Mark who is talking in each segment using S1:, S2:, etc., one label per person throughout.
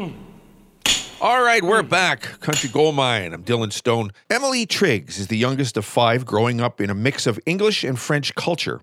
S1: Hmm. All right, we're hmm. back. Country Gold Mine. I'm Dylan Stone. Emily Triggs is the youngest of five, growing up in a mix of English and French culture.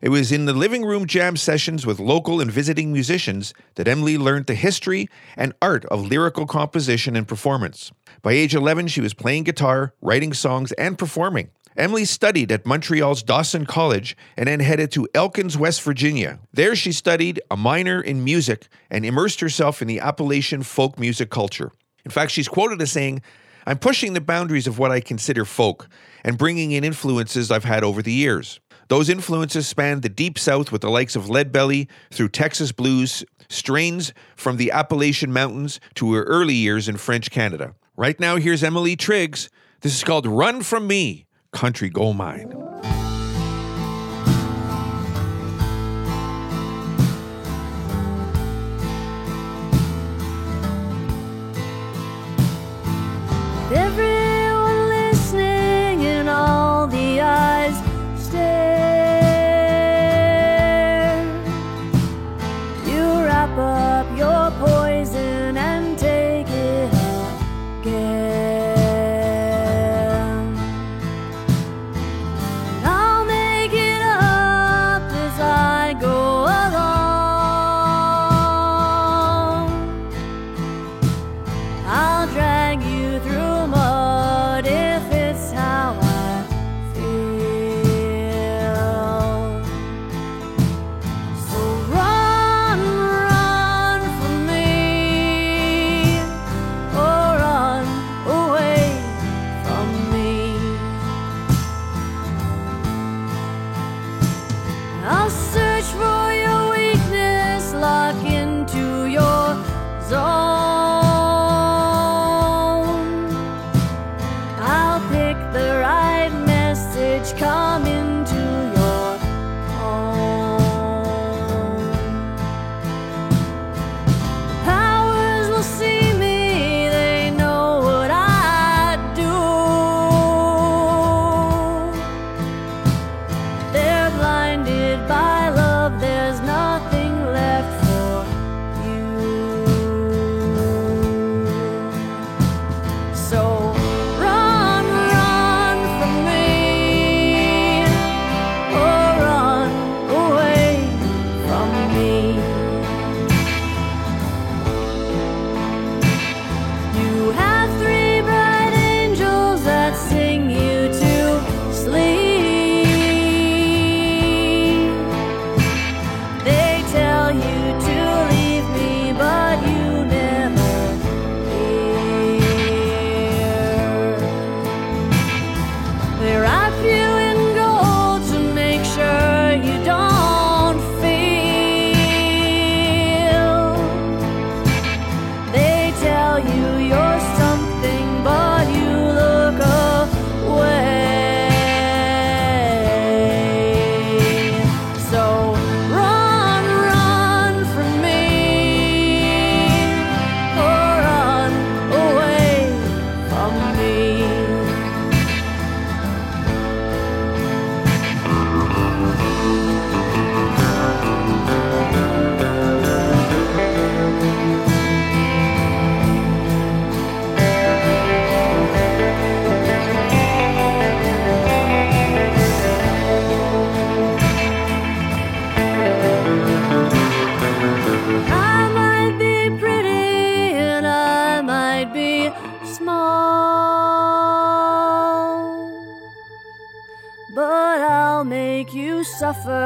S1: It was in the living room jam sessions with local and visiting musicians that Emily learned the history and art of lyrical composition and performance. By age 11, she was playing guitar, writing songs, and performing. Emily studied at Montreal's Dawson College and then headed to Elkins, West Virginia. There, she studied a minor in music and immersed herself in the Appalachian folk music culture. In fact, she's quoted as saying, I'm pushing the boundaries of what I consider folk and bringing in influences I've had over the years. Those influences span the deep south with the likes of Leadbelly through Texas blues, strains from the Appalachian Mountains to her early years in French Canada. Right now, here's Emily Triggs. This is called Run From Me country gold mine.
S2: Suffer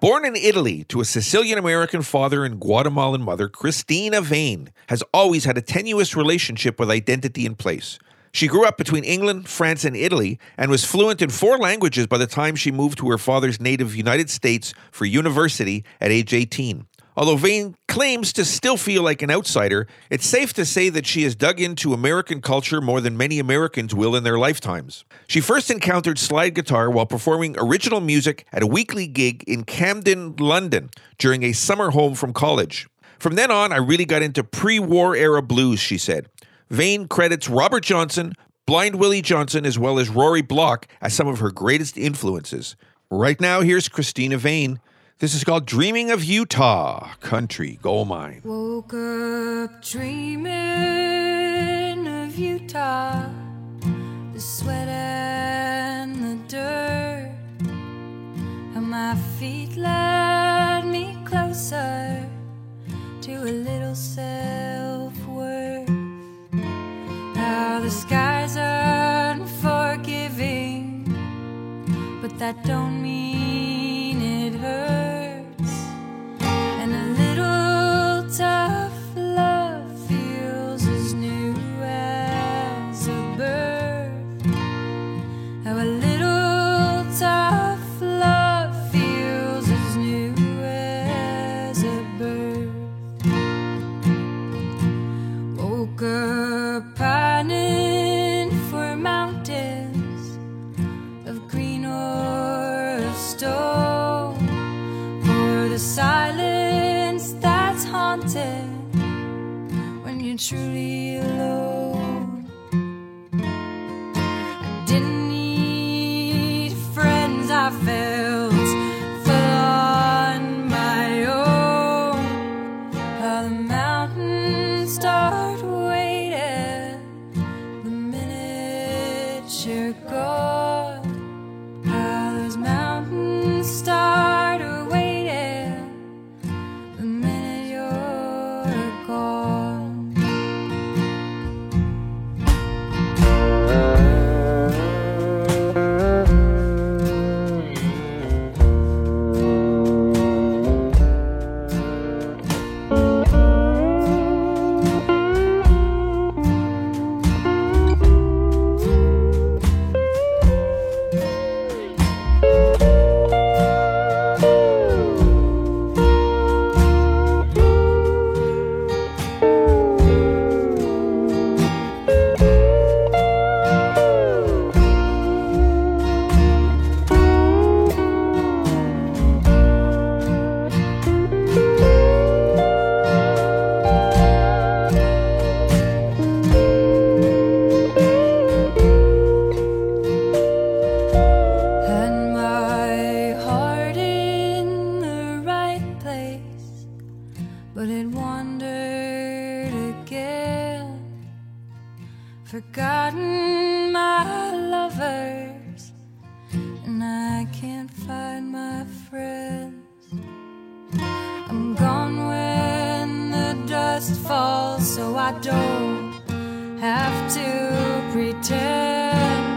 S3: Born in Italy to a Sicilian American father and Guatemalan mother, Cristina Vane has always had a tenuous relationship with identity and place. She grew up between England, France, and Italy and was fluent in four languages by the time she moved to her father's native United States for university at age 18. Although Vane claims to still feel like an outsider, it's safe to say that she has dug into American culture more than many Americans will in their lifetimes. She first encountered slide guitar while performing original music at a weekly gig in Camden, London, during a summer home from college. From then on, I really got into pre war era blues, she said. Vane credits Robert Johnson, Blind Willie Johnson, as well as Rory Block as some of her greatest influences. Right now, here's Cristina Vane. This is called Dreaming of Utah Country Gold Mine.
S1: Woke up dreaming of Utah, the sweat and the dirt, and my feet led me closer to a little self worth. How the skies are unforgiving, but that don't mean minute you're place, but it wandered again. Forgotten my lovers, and I can't find my friends. I'm gone when the dust falls, so I don't have to pretend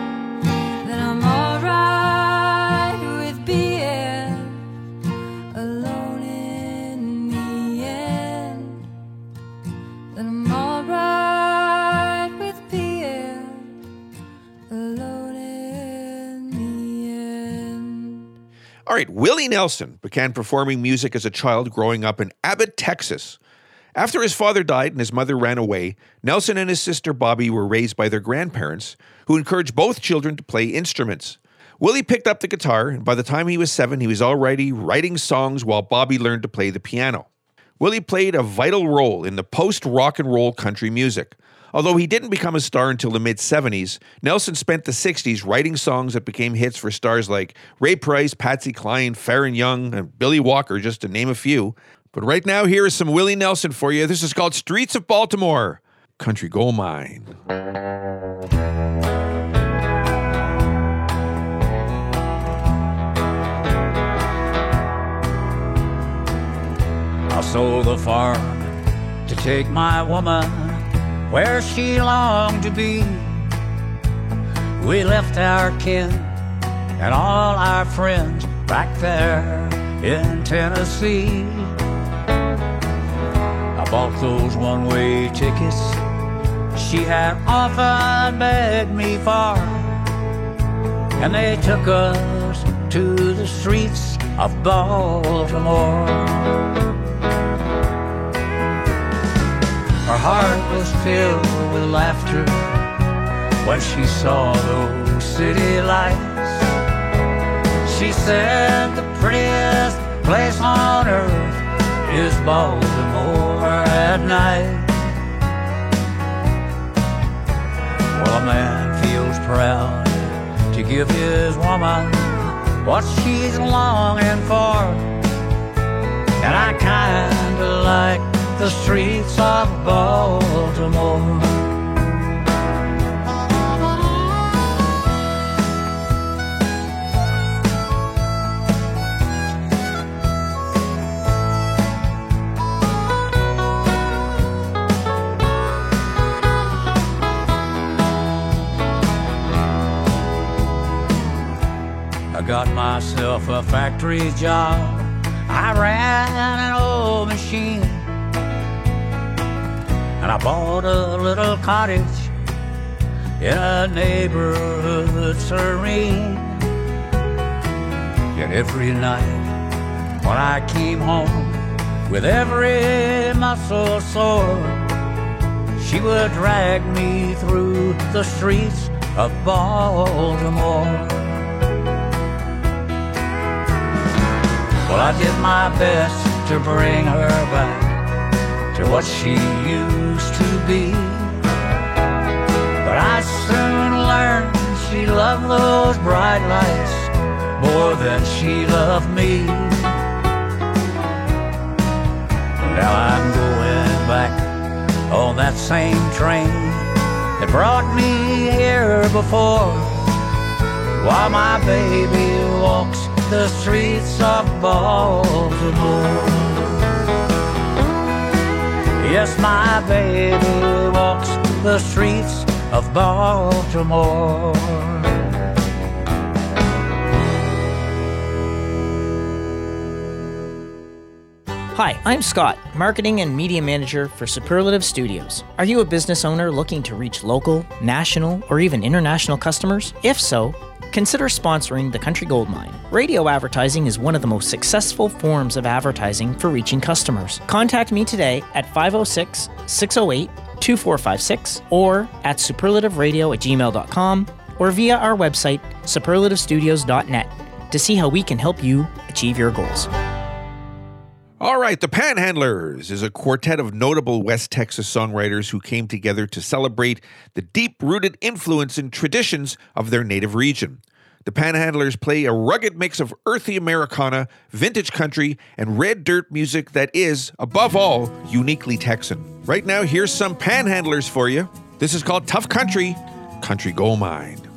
S3: right, Willie Nelson began performing music as a child growing up in Abbott, Texas. After his father died and his mother ran away, Nelson and his sister Bobbie were raised by their grandparents, who encouraged both children to play instruments. Willie picked up the guitar, and by the time he was seven, he was already writing songs while Bobbie learned to play the piano. Willie played a vital role in the post rock and roll country music. Although he didn't become a star until the mid 70s, Nelson spent the 60s writing songs that became hits for stars like Ray Price, Patsy Cline, Faron Young, and Billy Walker, just to name a few. But right now, here is some Willie Nelson for you. This is called Streets of Baltimore Country Gold Mine.
S4: I sold the farm to take my woman where she longed to be. We left our kin and all our friends back there in Tennessee. I bought those one way tickets she had often begged me for, and they took us to the streets of Baltimore. Her heart was filled with laughter when she saw those city lights. She said the prettiest place on earth is Baltimore at night. Well, a man feels proud to give his woman what she's longing for. And I kinda like the streets of Baltimore. I got myself a factory job. I ran an old machine. And I bought a little cottage in a neighborhood serene. Yet every night when I came home with every muscle sore, she would drag me through the streets of Baltimore. Well, I did my best to bring her back to what she used to be. But I soon learned she loved those bright lights more than she loved me. Now I'm going back on that same train that brought me here before while my baby walks the streets of Baltimore. Yes, my baby walks the streets of Baltimore.
S5: Hi, I'm Scott, Marketing and Media Manager for Superlative Studios. Are you a business owner looking to reach local, national, or even international customers? If so, consider sponsoring the Country Gold Mine. Radio advertising is one of the most successful forms of advertising for reaching customers. Contact me today at 506 608 2456 or at superlativeradio at gmail.com or via our website, superlativestudios.net, to see how we can help you achieve your goals.
S3: All right, the Panhandlers is a quartet of notable West Texas songwriters who came together to celebrate the deep rooted influence and traditions of their native region. The Panhandlers play a rugged mix of earthy Americana, vintage country, and red dirt music that is, above all, uniquely Texan. Right now, here's some Panhandlers for you. This is called Tough Country, Country Gold Mine.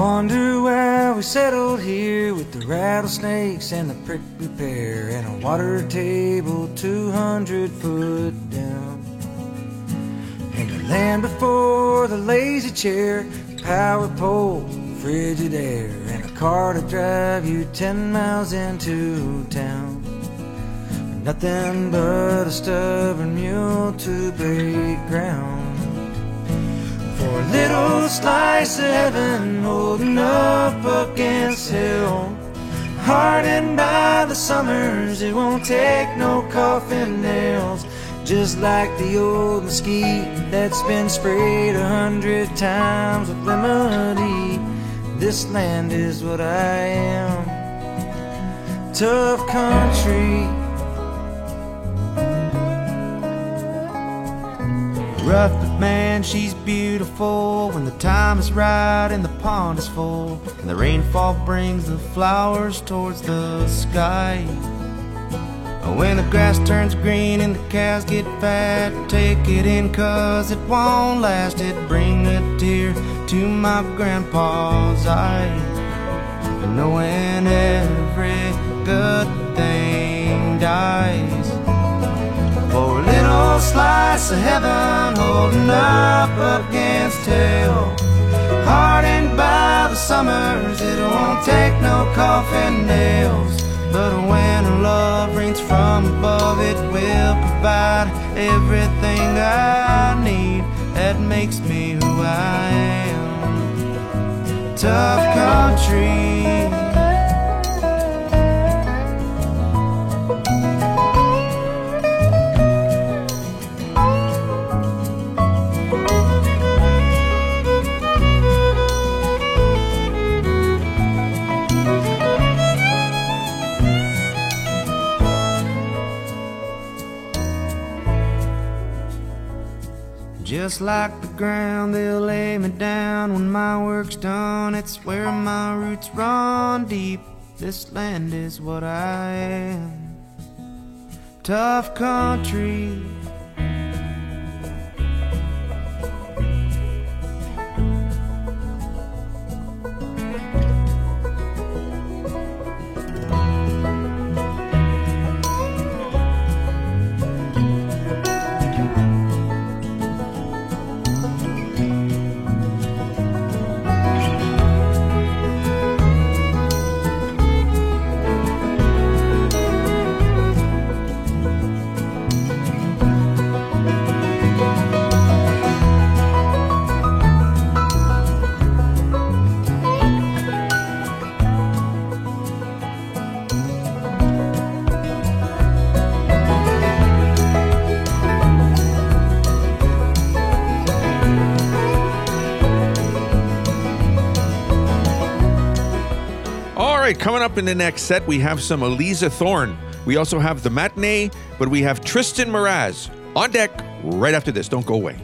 S6: Wonder why we settled here with the rattlesnakes and the prickly pear and a water table 200 foot down. And the land before the lazy chair, power pole, frigid air, and a car to drive you 10 miles into town. Nothing but a stubborn mule to break little slice of heaven holding up against hell. Hardened by the summers, it won't take no coffin nails. Just like the old mesquite that's been sprayed a hundred times with remedy. This land is what I am. Tough country.
S7: Rough, but man, she's beautiful. When the time is right and the pond is full, and the rainfall brings the flowers towards the sky. When the grass turns green and the cows get fat, take it in cause it won't last. It bring a tear to my grandpa's eye. Knowing every good thing dies. Little slice of heaven holding up against hell. Hardened by the summers, it won't take no coffin nails. But when a love rains from above, it will provide everything I need that makes me who I am. Tough country. Just like the ground, they'll lay me down when my work's done. It's where my roots run deep. This land is what I am. Tough country.
S3: Right, coming up in the next set, we have some Eliza Thorne. We also have the matinee, but we have Tristan Mraz on deck right after this. Don't go away.